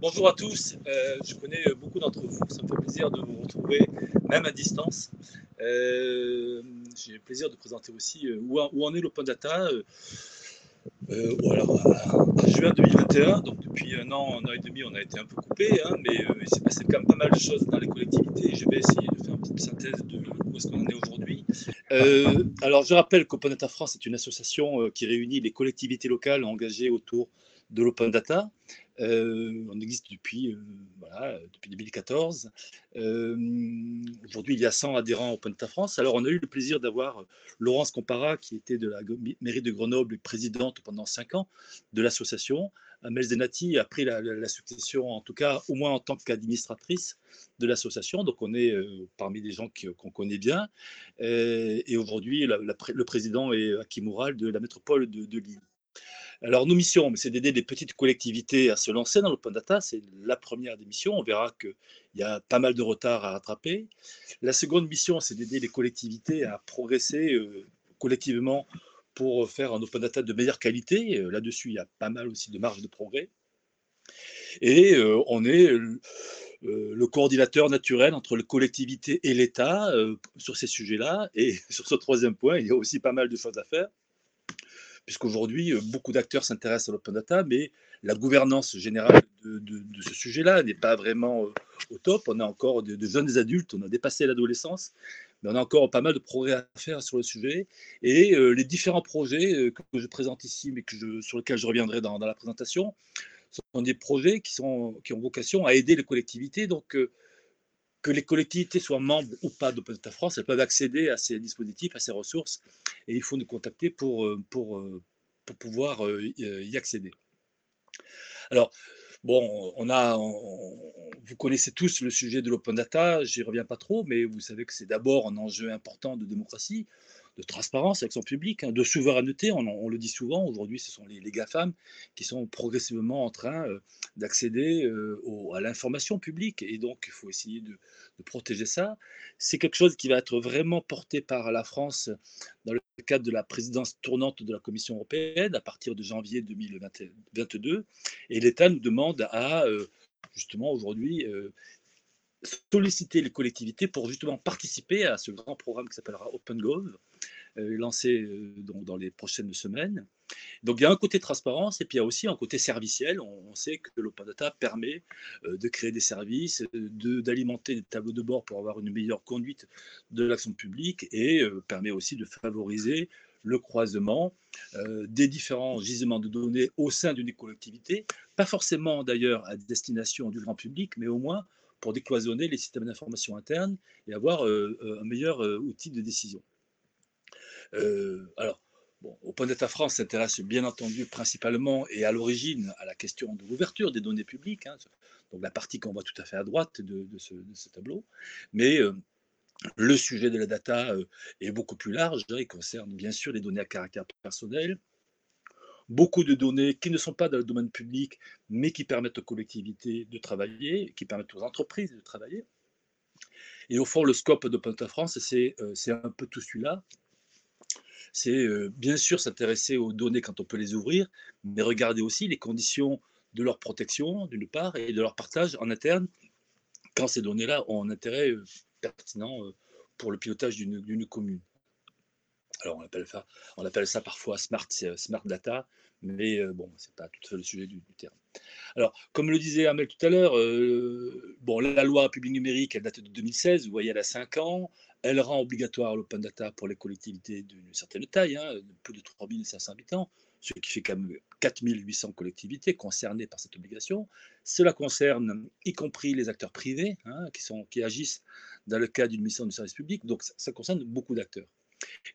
bonjour à tous. Euh, je connais beaucoup d'entre vous. Ça me fait plaisir de vous retrouver, même à distance. Euh, j'ai le plaisir de présenter aussi euh, où, en est l'Open Data. Euh, en juin 2021, donc depuis un an, un an et demi, on a été un peu coupé, hein, mais il s'est passé quand même pas mal de choses dans les collectivités. Je vais essayer de faire une petite synthèse de où est-ce qu'on en est aujourd'hui. alors, je rappelle qu'Open Data France est une association qui réunit les collectivités locales engagées autour de l'open data. Euh, on existe depuis, euh, voilà, depuis 2014. Euh, aujourd'hui, il y a 100 adhérents Open Data France. Alors, on a eu le plaisir d'avoir Laurence Compara, qui était de la mairie de Grenoble, présidente pendant 5 ans de l'association. Amel Zenati a pris la, succession, en tout cas, au moins en tant qu'administratrice de l'association. Donc, on est parmi des gens qu'on connaît bien. et aujourd'hui, le président est Hakim de la métropole de Lille. Alors, nos missions, c'est d'aider les petites collectivités à se lancer dans l'open data. C'est la première des missions. On verra qu'il y a pas mal de retard à rattraper. La seconde mission, c'est d'aider les collectivités à progresser euh, collectivement pour faire un open data de meilleure qualité. Euh, là-dessus, il y a pas mal aussi de marge de progrès. Et euh, on est le coordinateur naturel entre les collectivités et l'État sur ces sujets-là. Et sur ce troisième point, il y a aussi pas mal de choses à faire puisqu'aujourd'hui, euh, beaucoup d'acteurs s'intéressent à l'open data, mais la gouvernance générale de, ce sujet-là n'est pas vraiment euh, au top. On a encore de, jeunes adultes, on a dépassé l'adolescence, mais on a encore pas mal de progrès à faire sur le sujet. Et euh, les différents projets que je présente ici, mais que sur lesquels je reviendrai dans, la présentation, sont des projets qui, sont, qui ont vocation à aider les collectivités. Donc, que les collectivités soient membres ou pas d'Open Data France, elles peuvent accéder à ces dispositifs, à ces ressources, et il faut nous contacter pour, euh, pour, euh, pour pouvoir euh, y accéder. Alors, bon, on a, vous connaissez tous le sujet de l'open data, j'y reviens pas trop, mais vous savez que c'est d'abord un enjeu important de démocratie de transparence, avec son public, hein, de souveraineté. On, le dit souvent, aujourd'hui, ce sont les, les, GAFAM qui sont progressivement en train euh, d'accéder euh, à l'information publique. Et donc, il faut essayer de, protéger ça. C'est quelque chose qui va être vraiment porté par la France dans le cadre de la présidence tournante de la Commission européenne à partir de janvier 2022. Et l'État nous demande à, euh, justement, aujourd'hui, solliciter les collectivités pour justement participer à ce grand programme qui s'appellera OpenGov, euh, lancé euh, dans les prochaines semaines. Donc il y a un côté transparence et puis il y a aussi un côté serviciel. On, sait que l'open data permet euh, de créer des services, d'alimenter des tableaux de bord pour avoir une meilleure conduite de l'action publique et permet aussi de favoriser le croisement des différents gisements de données au sein d'une collectivité, pas forcément d'ailleurs à destination du grand public, mais au moins pour décloisonner les systèmes d'information internes et avoir un meilleur outil de décision. alors, bon, Open France s'intéresse bien entendu principalement et à l'origine à la question de l'ouverture des données publiques, hein, donc la partie qu'on voit tout à fait à droite de, ce, tableau, mais le sujet de la data est beaucoup plus large, il concerne bien sûr les données à caractère personnel, beaucoup de données qui ne sont pas dans le domaine public, mais qui permettent aux collectivités de travailler, qui permettent aux entreprises de travailler. Et au fond, le scope d'Open Data France, c'est euh, un peu tout celui-là. C'est euh, bien sûr s'intéresser aux données quand on peut les ouvrir, mais regarder aussi les conditions de leur protection, d'une part, et de leur partage en interne, quand ces données-là ont un intérêt euh, pertinent pour le pilotage d'une commune. Alors on appelle, ça, parfois smart, smart data, mais bon, ce n'est pas tout à fait le sujet du, terme. Alors, comme le disait Amel tout à l'heure, bon, la loi publique numérique, elle date de 2016, vous voyez, elle a 5 ans. Elle rend obligatoire l'open data pour les collectivités d'une certaine taille, hein, de plus de 3500 habitants, ce qui fait quand même 4800 collectivités concernées par cette obligation. Cela concerne y compris les acteurs privés hein, qui agissent dans le cadre d'une mission de service public, donc ça concerne beaucoup d'acteurs.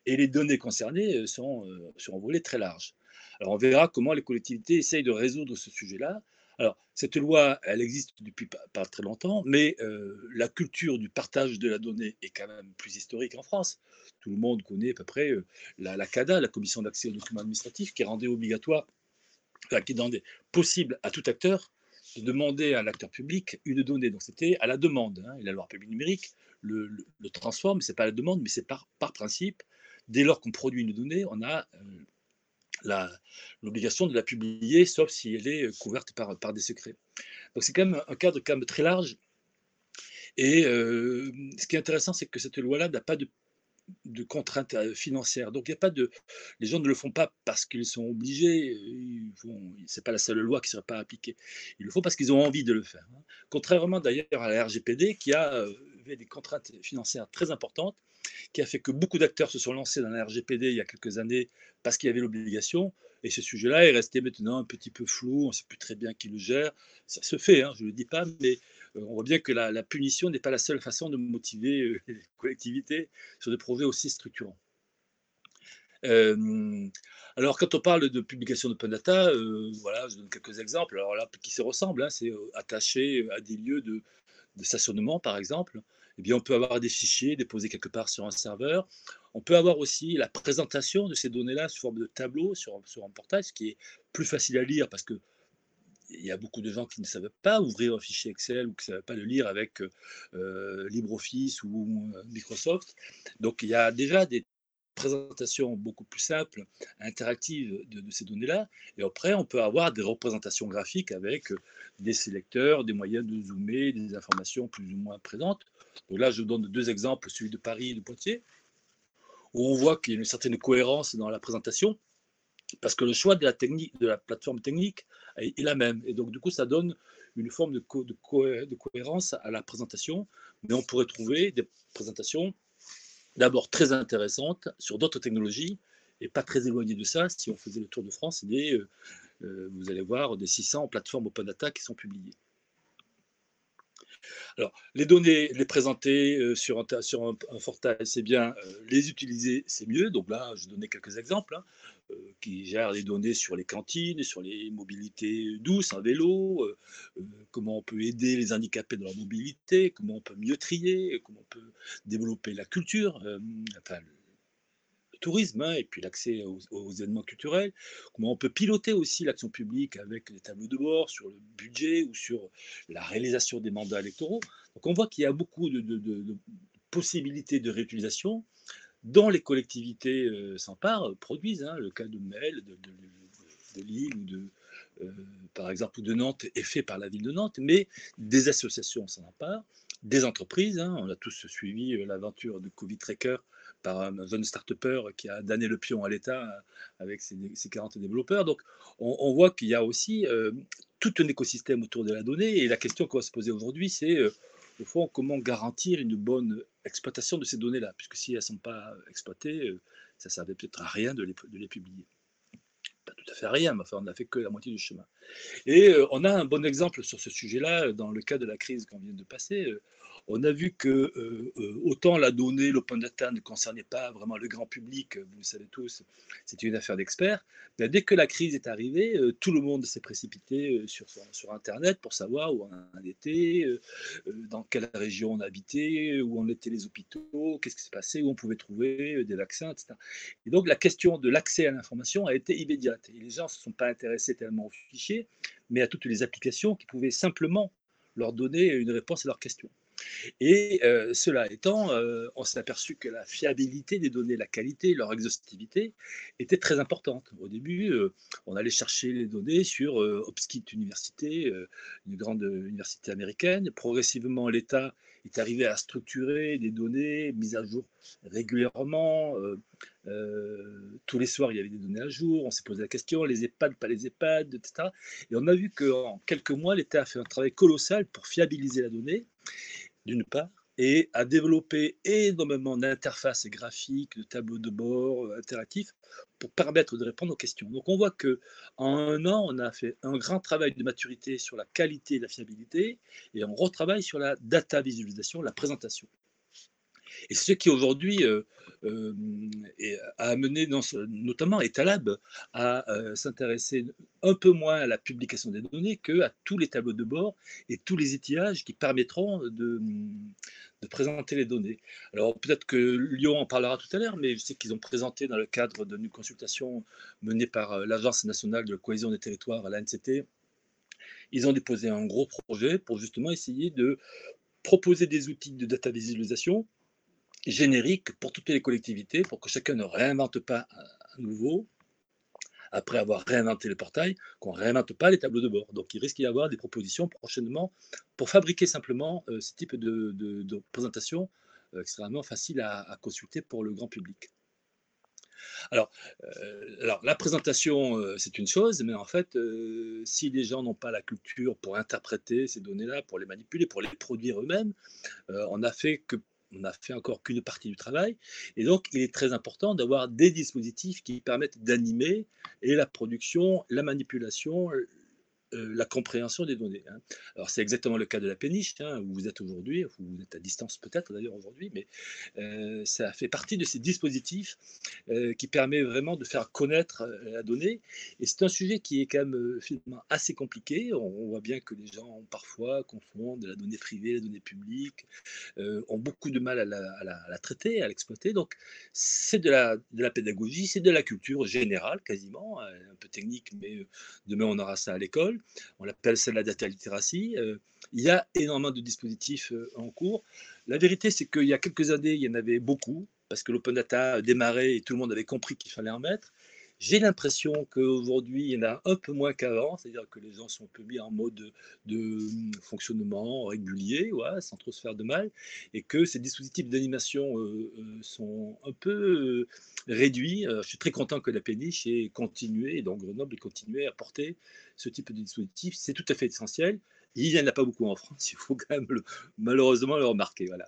Et les données concernées euh, sont euh, sur un volet très large. Alors on verra comment les collectivités essayent de résoudre ce sujet-là. Alors cette loi, elle existe depuis pas, très longtemps, mais euh, la culture du partage de la donnée est quand même plus historique en France. Tout le monde connaît à peu près la, CADA, la Commission d'accès aux documents administratifs, qui rendait obligatoire, qui rendait possible à tout acteur de demander à l'acteur public une donnée. Donc c'était à la demande. Hein, la loi publique numérique le, transforme, ce n'est pas la demande, mais c'est par, principe. Dès lors qu'on produit une donnée, on a euh, l'obligation de la publier, sauf si elle est couverte par, par des secrets. Donc c'est quand même un cadre quand même très large. Et ce qui est intéressant, c'est que cette loi-là n'a pas de de contraintes financières. Donc, il y a pas de. Les gens ne le font pas parce qu'ils sont obligés. Ce n'est pas la seule loi qui ne serait pas appliquée. Ils le font parce qu'ils ont envie de le faire. Hein. Contrairement d'ailleurs à la RGPD qui a des contraintes financières très importantes, qui a fait que beaucoup d'acteurs se sont lancés dans la RGPD il y a quelques années parce qu'il y avait l'obligation. Et ce sujet-là est resté maintenant un petit peu flou. On ne sait plus très bien qui le gère. Ça se fait, hein, je ne le dis pas, mais on voit bien que la, punition n'est pas la seule façon de motiver euh, les collectivités sur des projets aussi structurants. Euh, alors, quand on parle de publication d'open data, euh, voilà, je donne quelques exemples. Alors là, qui se ressemblent, hein, c'est attaché à des lieux de, stationnement, par exemple. Eh bien, on peut avoir des fichiers déposés quelque part sur un serveur. On peut avoir aussi la présentation de ces données-là sous forme de tableau sur, sur un portail, ce qui est plus facile à lire parce que il y a beaucoup de gens qui ne savent pas ouvrir un fichier Excel ou qui ne savent pas le lire avec euh, LibreOffice ou euh, Microsoft. Donc il y a déjà des présentations beaucoup plus simples, interactives de, ces données-là. Et après, on peut avoir des représentations graphiques avec des sélecteurs, des moyens de zoomer, des informations plus ou moins présentes. Donc là, je vous donne deux exemples, celui de Paris et de Poitiers, où on voit qu'il y a une certaine cohérence dans la présentation parce que le choix de la, technique, de la plateforme technique est, la même. Et donc, du coup, ça donne une forme de, cohérence à la présentation, mais on pourrait trouver des présentations d'abord très intéressantes sur d'autres technologies et pas très éloignées de ça. Si on faisait le tour de France, des, euh, euh, vous allez voir des 600 plateformes open data qui sont publiées. Alors, les données, les présenter euh, sur un, sur c'est bien. les utiliser, c'est mieux. Donc là, je donnais quelques exemples. Hein. Euh, qui gère les données sur les cantines, sur les mobilités douces, un vélo, euh, euh, comment on peut aider les handicapés dans leur mobilité, comment on peut mieux trier, comment on peut développer la culture, tourisme hein, et puis l'accès aux, événements culturels, comment on peut piloter aussi l'action publique avec des tableaux de bord sur le budget ou sur la réalisation des mandats électoraux. Donc on voit qu'il y a beaucoup de, possibilités de réutilisation dont les collectivités euh, s'emparent, euh, produisent. Hein, le cas de Mel, de, Lille ou de, euh, par exemple, de Nantes est fait par la ville de Nantes, mais des associations s'en emparent, des entreprises. Hein, on a tous suivi l'aventure de Covid Tracker par un jeune start qui a donné le pion à l'État avec ses, 40 développeurs. Donc, on, voit qu'il y a aussi tout un écosystème autour de la donnée. Et la question qu'on va se poser aujourd'hui, c'est au fond, comment garantir une bonne exploitation de ces données-là? Puisque si elles ne sont pas exploitées, euh, ça ne servait peut-être à rien de les, publier pas tout à fait rien, mais enfin, on n'a fait que la moitié du chemin. Et euh, on a un bon exemple sur ce sujet-là dans le cas de la crise qu'on vient de passer. Euh, on a vu que euh, euh, autant la donnée, l'open data ne concernait pas vraiment le grand public, vous le savez tous, c'était une affaire d'experts. dès que la crise est arrivée, euh, tout le monde s'est précipité sur, sur Internet pour savoir où on était, dans quelle région on habitait, où en étaient les hôpitaux, qu'est-ce qui s'est passé, où on pouvait trouver des vaccins, etc. Et donc la question de l'accès à l'information a été immédiate. Et les gens ne se sont pas intéressés tellement aux fichiers, mais à toutes les applications qui pouvaient simplement leur donner une réponse à leurs questions. Et cela étant, on s'est aperçu que la fiabilité des données, la qualité, leur exhaustivité était très importante. Au début, on allait chercher les données sur Hopkins University, une grande université américaine. Progressivement, l'État est arrivé à structurer des données mises à jour régulièrement. tous les soirs, il y avait des données à jour. On s'est posé la question les EHPAD, pas les EHPAD, etc. Et on a vu qu'en quelques mois, l'État a fait un travail colossal pour fiabiliser la donnée d'une part, et à développer énormément d'interfaces graphiques, de tableaux de bord euh, interactifs pour permettre de répondre aux questions. Donc on voit que en un an, on a fait un grand travail de maturité sur la qualité et la fiabilité, et on retravaille sur la data visualisation, la présentation. Et ce qui aujourd'hui euh, euh, a amené notamment Etalab à euh, s'intéresser un peu moins à la publication des données qu'à tous les tableaux de bord et tous les étiages qui permettront de, présenter les données. Alors peut-être que Lyon en parlera tout à l'heure, mais je sais qu'ils ont présenté dans le cadre d'une consultation menée par l'Agence nationale de cohésion des territoires l'ANCT, ils ont déposé un gros projet pour justement essayer de proposer des outils de data visualisation générique pour toutes les collectivités, pour que chacun ne réinvente pas à nouveau, après avoir réinventé le portail, qu'on ne réinvente pas les tableaux de bord. Donc il risque d'y avoir des propositions prochainement pour fabriquer simplement ce type de, présentation extrêmement facile à consulter pour le grand public. Alors, euh, alors la présentation, euh, c'est une chose, mais en fait, euh, si les gens n'ont pas la culture pour interpréter ces données-là, pour les manipuler, pour les produire eux-mêmes, on a fait que on a fait encore qu'une partie du travail. Et donc, il est très important d'avoir des dispositifs qui permettent d'animer et la production, la manipulation, euh, la compréhension des données. Hein. Alors c'est exactement le cas de la péniche, hein, où vous êtes aujourd'hui, vous êtes à distance peut-être d'ailleurs aujourd'hui, mais euh, ça fait partie de ces dispositifs euh, qui permet vraiment de faire connaître la donnée. Et c'est un sujet qui est quand même finalement assez compliqué. On, voit bien que les gens parfois confondent la donnée privée, la donnée publique, ont beaucoup de mal à la, traiter, à l'exploiter. Donc c'est de la, de la pédagogie, c'est de la culture générale quasiment, un peu technique, mais demain on aura ça à l'école on l'appelle celle la data literacy. Euh, il y a énormément de dispositifs euh, en cours. La vérité, c'est qu'il y a quelques années, il y en avait beaucoup, parce que l'open data démarrait et tout le monde avait compris qu'il fallait en mettre. J'ai l'impression qu'aujourd'hui, il y en a un peu moins qu'avant, c'est-à-dire que les gens sont un peu mis en mode de, hum, fonctionnement régulier, sans trop se faire de mal, et que ces dispositifs d'animation euh, euh, sont un peu euh, réduits. je suis très content que la péniche ait continué, et donc Grenoble ait continué à porter ce type de dispositif. C'est tout à fait essentiel. Il n'y en a pas beaucoup en France, il faut quand même malheureusement le remarquer. Voilà.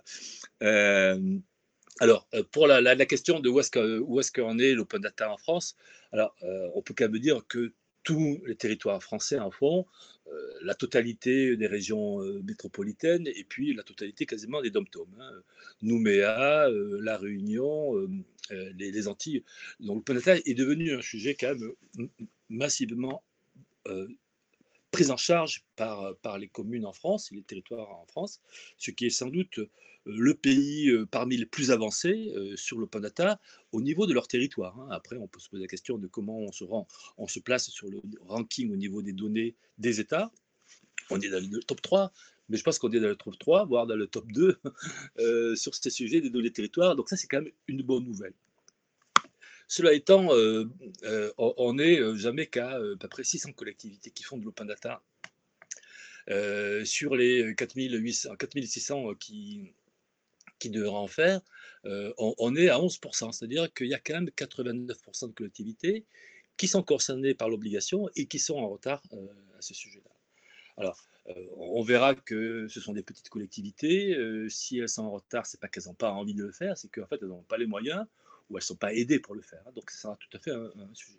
Alors, euh, pour la, question de où est-ce qu'en est, l'open data en France, alors, euh, on peut quand même dire que tous les territoires français en font, euh, la totalité des régions métropolitaines et puis la totalité quasiment des dom-toms. Hein. Nouméa, La Réunion, les, Antilles. Donc l'open data est devenu un sujet quand même massivement pris en charge par, par les communes en France et les territoires en France, ce qui est sans doute le pays parmi les plus avancés sur l'open data au niveau de leur territoire. Hein. Après, on peut se poser la question de comment on se, rend, on se place sur le ranking au niveau des données des États. On est dans le top 3, mais je pense qu'on est dans le top 3, voire dans le top 2 sur ces sujets des données territoires. Donc ça, c'est quand même une bonne nouvelle. Cela étant, on n'est jamais qu'à à peu près 600 collectivités qui font de l'open data. sur les 4800, 4600 qui, qui devrait en faire, on, est à 11%. C'est-à-dire qu'il y a quand même 89% de collectivités qui sont concernées par l'obligation et qui sont en retard à ce sujet-là. Alors, on verra que ce sont des petites collectivités. si elles sont en retard, c'est pas qu'elles n'ont pas envie de le faire, c'est qu'en fait, elles n'ont pas les moyens ou elles ne sont pas aidées pour le faire. Donc, ça sera tout à fait un, sujet.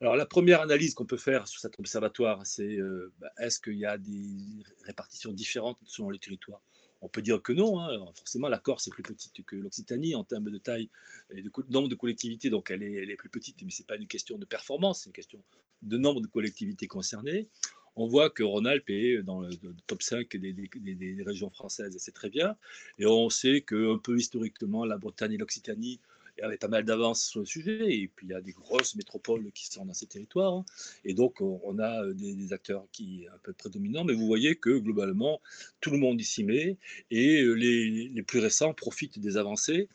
Alors, la première analyse qu'on peut faire sur cet observatoire, c'est bah, est-ce qu'il y a des répartitions différentes selon les territoires? On peut dire que non. Hein. Forcément, la Corse est plus petite que l'Occitanie en termes de taille et de nombre de collectivités, donc elle est, plus petite, mais ce n'est pas une question de performance, c'est une question de nombre de collectivités concernées. On voit que Rhône-Alpes est dans le, top 5 des, des régions françaises, et c'est très bien. Et on sait qu'un peu historiquement, la Bretagne et l'Occitanie y avait pas mal d'avance sur le sujet. Et puis, il y a des grosses métropoles qui sont dans ces territoires. Hein. Et donc, on a euh, des, acteurs qui sont un peu prédominants. Mais vous voyez que globalement, tout le monde y s'y met. Et euh, les, les, plus récents profitent des avancées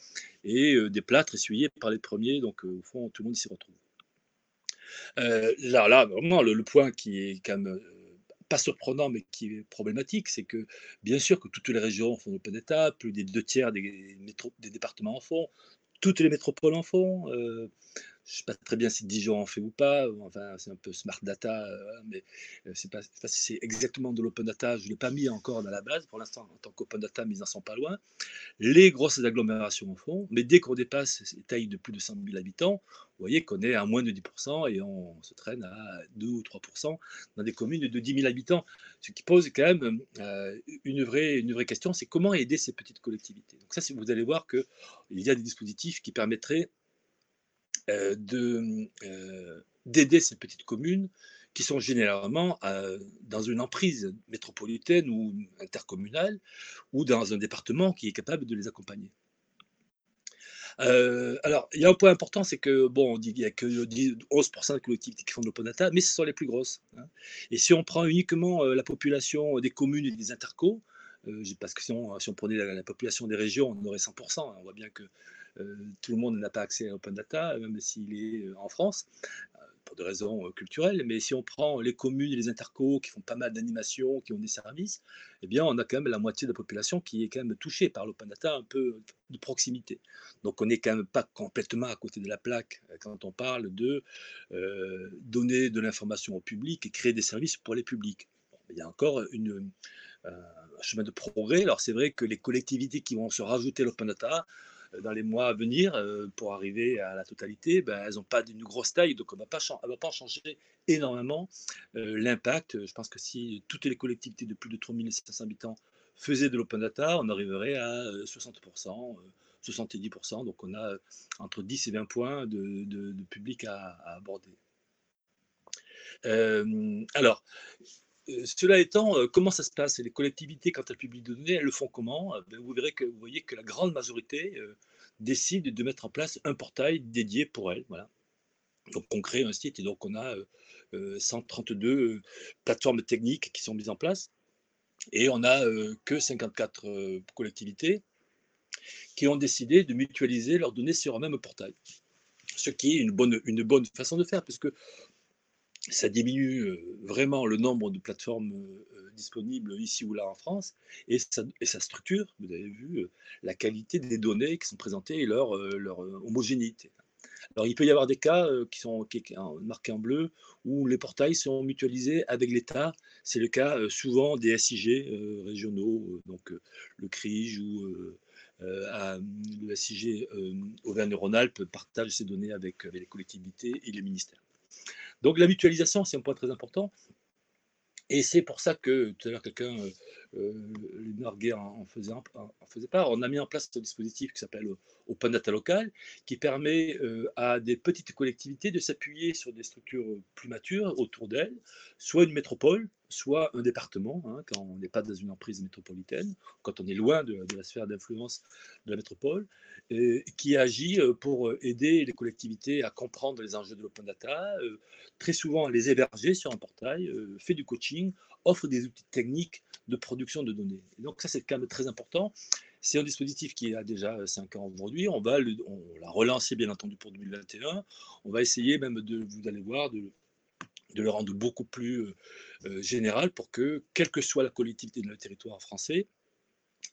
et euh, des plâtres essuyés par les premiers. Donc, au fond, tout le monde s'y retrouve. là, là, vraiment, le, point qui est quand même pas surprenant, mais qui est problématique, c'est que bien sûr que toutes les régions font l'open data, plus des deux tiers des départements en font, toutes les métropoles en font. Euh, je ne sais pas très bien si Dijon en fait ou pas. Enfin, c'est un peu smart data, euh, mais euh, c'est pas, pas si c'est exactement de l'open data. Je ne l'ai pas mis encore dans la base pour l'instant en tant qu'open data, mais ils n'en sont pas loin. Les grosses agglomérations en font, mais dès qu'on dépasse les tailles de plus de 100 000 habitants, vous voyez qu'on est à moins de 10% et on se traîne à 2 ou 3% dans des communes de 10 000 habitants. Ce qui pose quand même une, vraie, une vraie question, c'est comment aider ces petites collectivités? Donc ça, vous allez voir qu'il y a des dispositifs qui permettraient euh, euh, d'aider ces petites communes qui sont généralement euh, dans une emprise métropolitaine ou intercommunale ou dans un département qui est capable de les accompagner. alors, il y a un point important, c'est que, bon, on dit qu'il n'y a que 11% de collectivités qui font de l'open data, mais ce sont les plus grosses. Hein. Et si on prend uniquement la population des communes et des intercos, parce que si on, si on prenait la, la, population des régions, on aurait 100%. Hein. On voit bien que euh, tout le monde n'a pas accès à Open Data, même s'il est euh, en France. pour des raisons culturelles, mais si on prend les communes et les intercos qui font pas mal d'animations, qui ont des services, eh bien, on a quand même la moitié de la population qui est quand même touchée par l'open data un peu de proximité. Donc, on n'est quand même pas complètement à côté de la plaque quand on parle de donner de l'information au public et créer des services pour les publics. il y a encore une, un chemin de progrès. Alors, c'est vrai que les collectivités qui vont se rajouter l'open data, euh, dans les mois à venir euh, pour arriver à la totalité, ben, elles n'ont pas d'une grosse taille, donc on ne va pas changer énormément euh, l'impact. Je pense que si toutes les collectivités de plus de 3500 habitants faisaient de l'open data, on arriverait à 60%, 70%. Donc on a entre 10 et 20 points de, public à, aborder. alors, euh, cela étant, euh, comment ça se passe? Les collectivités, quand elles publient des données, elles le font comment? Euh, ben, Vous verrez que vous voyez que la grande majorité décide de mettre en place un portail dédié pour elles. Voilà. Donc on crée un site et donc on a 132 plateformes techniques qui sont mises en place et on n'a que 54 collectivités qui ont décidé de mutualiser leurs données sur un même portail. Ce qui est une bonne, une bonne façon de faire, puisque ça diminue vraiment le nombre de plateformes disponibles ici ou là en France, et ça, structure, vous avez vu, la qualité des données qui sont présentées et leur, homogénéité. Alors, il peut y avoir des cas qui sont marqués en bleu où les portails sont mutualisés avec l'État. C'est le cas souvent des SIG régionaux, donc le CRIJ ou le SIG Auvergne-Rhône-Alpes partage ces données avec les collectivités et les ministères. Donc la mutualisation, c'est un point très important. Et c'est pour ça que tout à l'heure, quelqu'un, euh, euh en, faisait, en, faisait part, on a mis en place un dispositif qui s'appelle Open Data Local, qui permet euh, à des petites collectivités de s'appuyer sur des structures plus matures autour d'elles, soit une métropole, soit un département, hein, quand on n'est pas dans une emprise métropolitaine, quand on est loin de, la sphère d'influence de la métropole, qui agit euh, pour aider les collectivités à comprendre les enjeux de l'open data, euh, très souvent les héberger sur un portail, euh, fait du coaching, offre des outils techniques de production de données. donc ça, c'est quand même très important. C'est un dispositif qui a déjà 5 ans aujourd'hui. On va l'a relancé bien entendu pour 2021. On va essayer même de, vous allez voir, de, de le rendre beaucoup plus général pour que, quelle que soit la collectivité de le territoire français,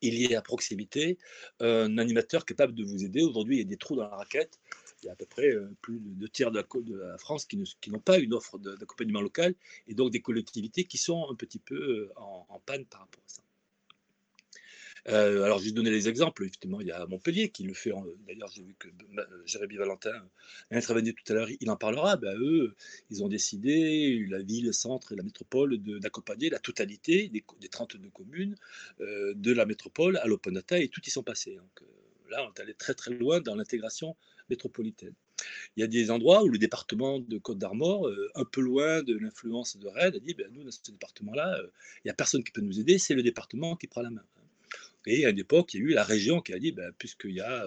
il y ait à proximité un animateur capable de vous aider. Aujourd'hui, il y a des trous dans la raquette. Il y a à peu près plus de deux tiers de la, France qui, n'ont pas une offre d'accompagnement local et donc des collectivités qui sont un petit peu en panne par rapport à ça. Euh, alors, j'ai donné les exemples. Effectivement, il y a Montpellier qui le fait. D'ailleurs, j'ai vu que Jérémy Valentin a intervenu tout à l'heure. Il en parlera. Ben, eux, ils ont décidé, la ville, le centre et la métropole, d'accompagner la totalité des, des, 32 communes euh, de la métropole à l'Open Data et tout y sont passés. Donc, euh, là, on est allé très très loin dans l'intégration métropolitaine. Il y a des endroits où le département de Côte d'Armor, un peu loin de l'influence de Rennes, a dit ben, nous, dans ce département-là, il n'y a personne qui peut nous aider, c'est le département qui prend la main. Et à une époque, il y a eu la région qui a dit, ben, puisqu'il y a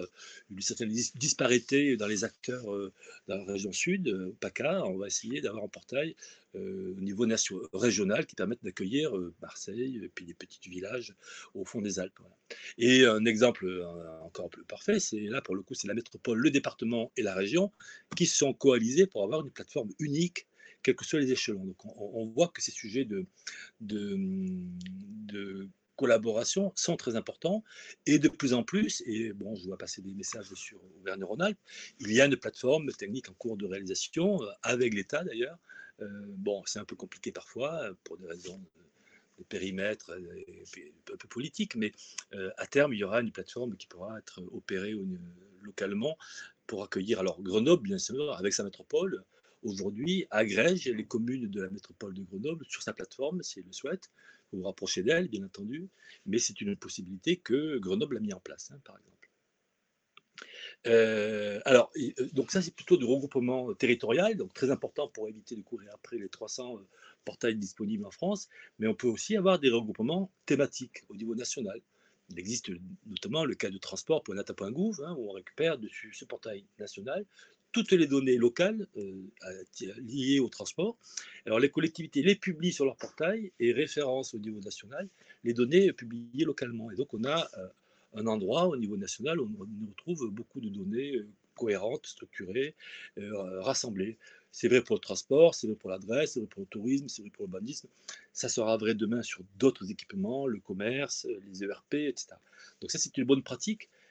une certaine disparité dans les acteurs de la région sud, PACA, on va essayer d'avoir un portail au niveau régional qui permette d'accueillir Marseille et puis des petits villages au fond des Alpes. Et un exemple encore plus parfait, c'est là pour le coup, c'est la métropole, le département et la région qui sont coalisés pour avoir une plateforme unique quels que soient les échelons. Donc on, voit que ces sujets de, de, de collaboration sont très importants et de plus en plus, et bon, je vois passer des messages sur Auvergne-Rhône-Alpes, il y a une plateforme technique en cours de réalisation, euh, avec l'État d'ailleurs. Euh, bon, c'est un peu compliqué parfois euh, pour des raisons de périmètre et un peu politique, mais à terme, il y aura une plateforme qui pourra être opérée localement pour accueillir alors Grenoble, bien sûr, avec sa métropole, aujourd'hui agrège les communes de la métropole de Grenoble sur sa plateforme, s'il le souhaite, vous rapprocher d'elle, bien entendu, mais c'est une possibilité que Grenoble a mis en place, hein, par exemple. Euh, alors, euh, donc ça, c'est plutôt du regroupement territorial, donc très important pour éviter de courir après les 300 euh, portails disponibles en France, mais on peut aussi avoir des regroupements thématiques au niveau national. Il existe notamment le cas de transport.nata.gouv, hein, où on récupère dessus ce portail national toutes les données locales euh, liées au transport. Alors les collectivités les publient sur leur portail et référencent au niveau national les données publiées localement. Et donc on a euh, un endroit au niveau national où on retrouve beaucoup de données euh, cohérente, structurée, rassemblée. C'est vrai pour le transport, c'est vrai pour l'adresse, c'est vrai pour le tourisme, c'est vrai pour l'urbanisme. Ça sera vrai demain sur d'autres équipements, le commerce, les ERP, etc. Donc ça, c'est une bonne pratique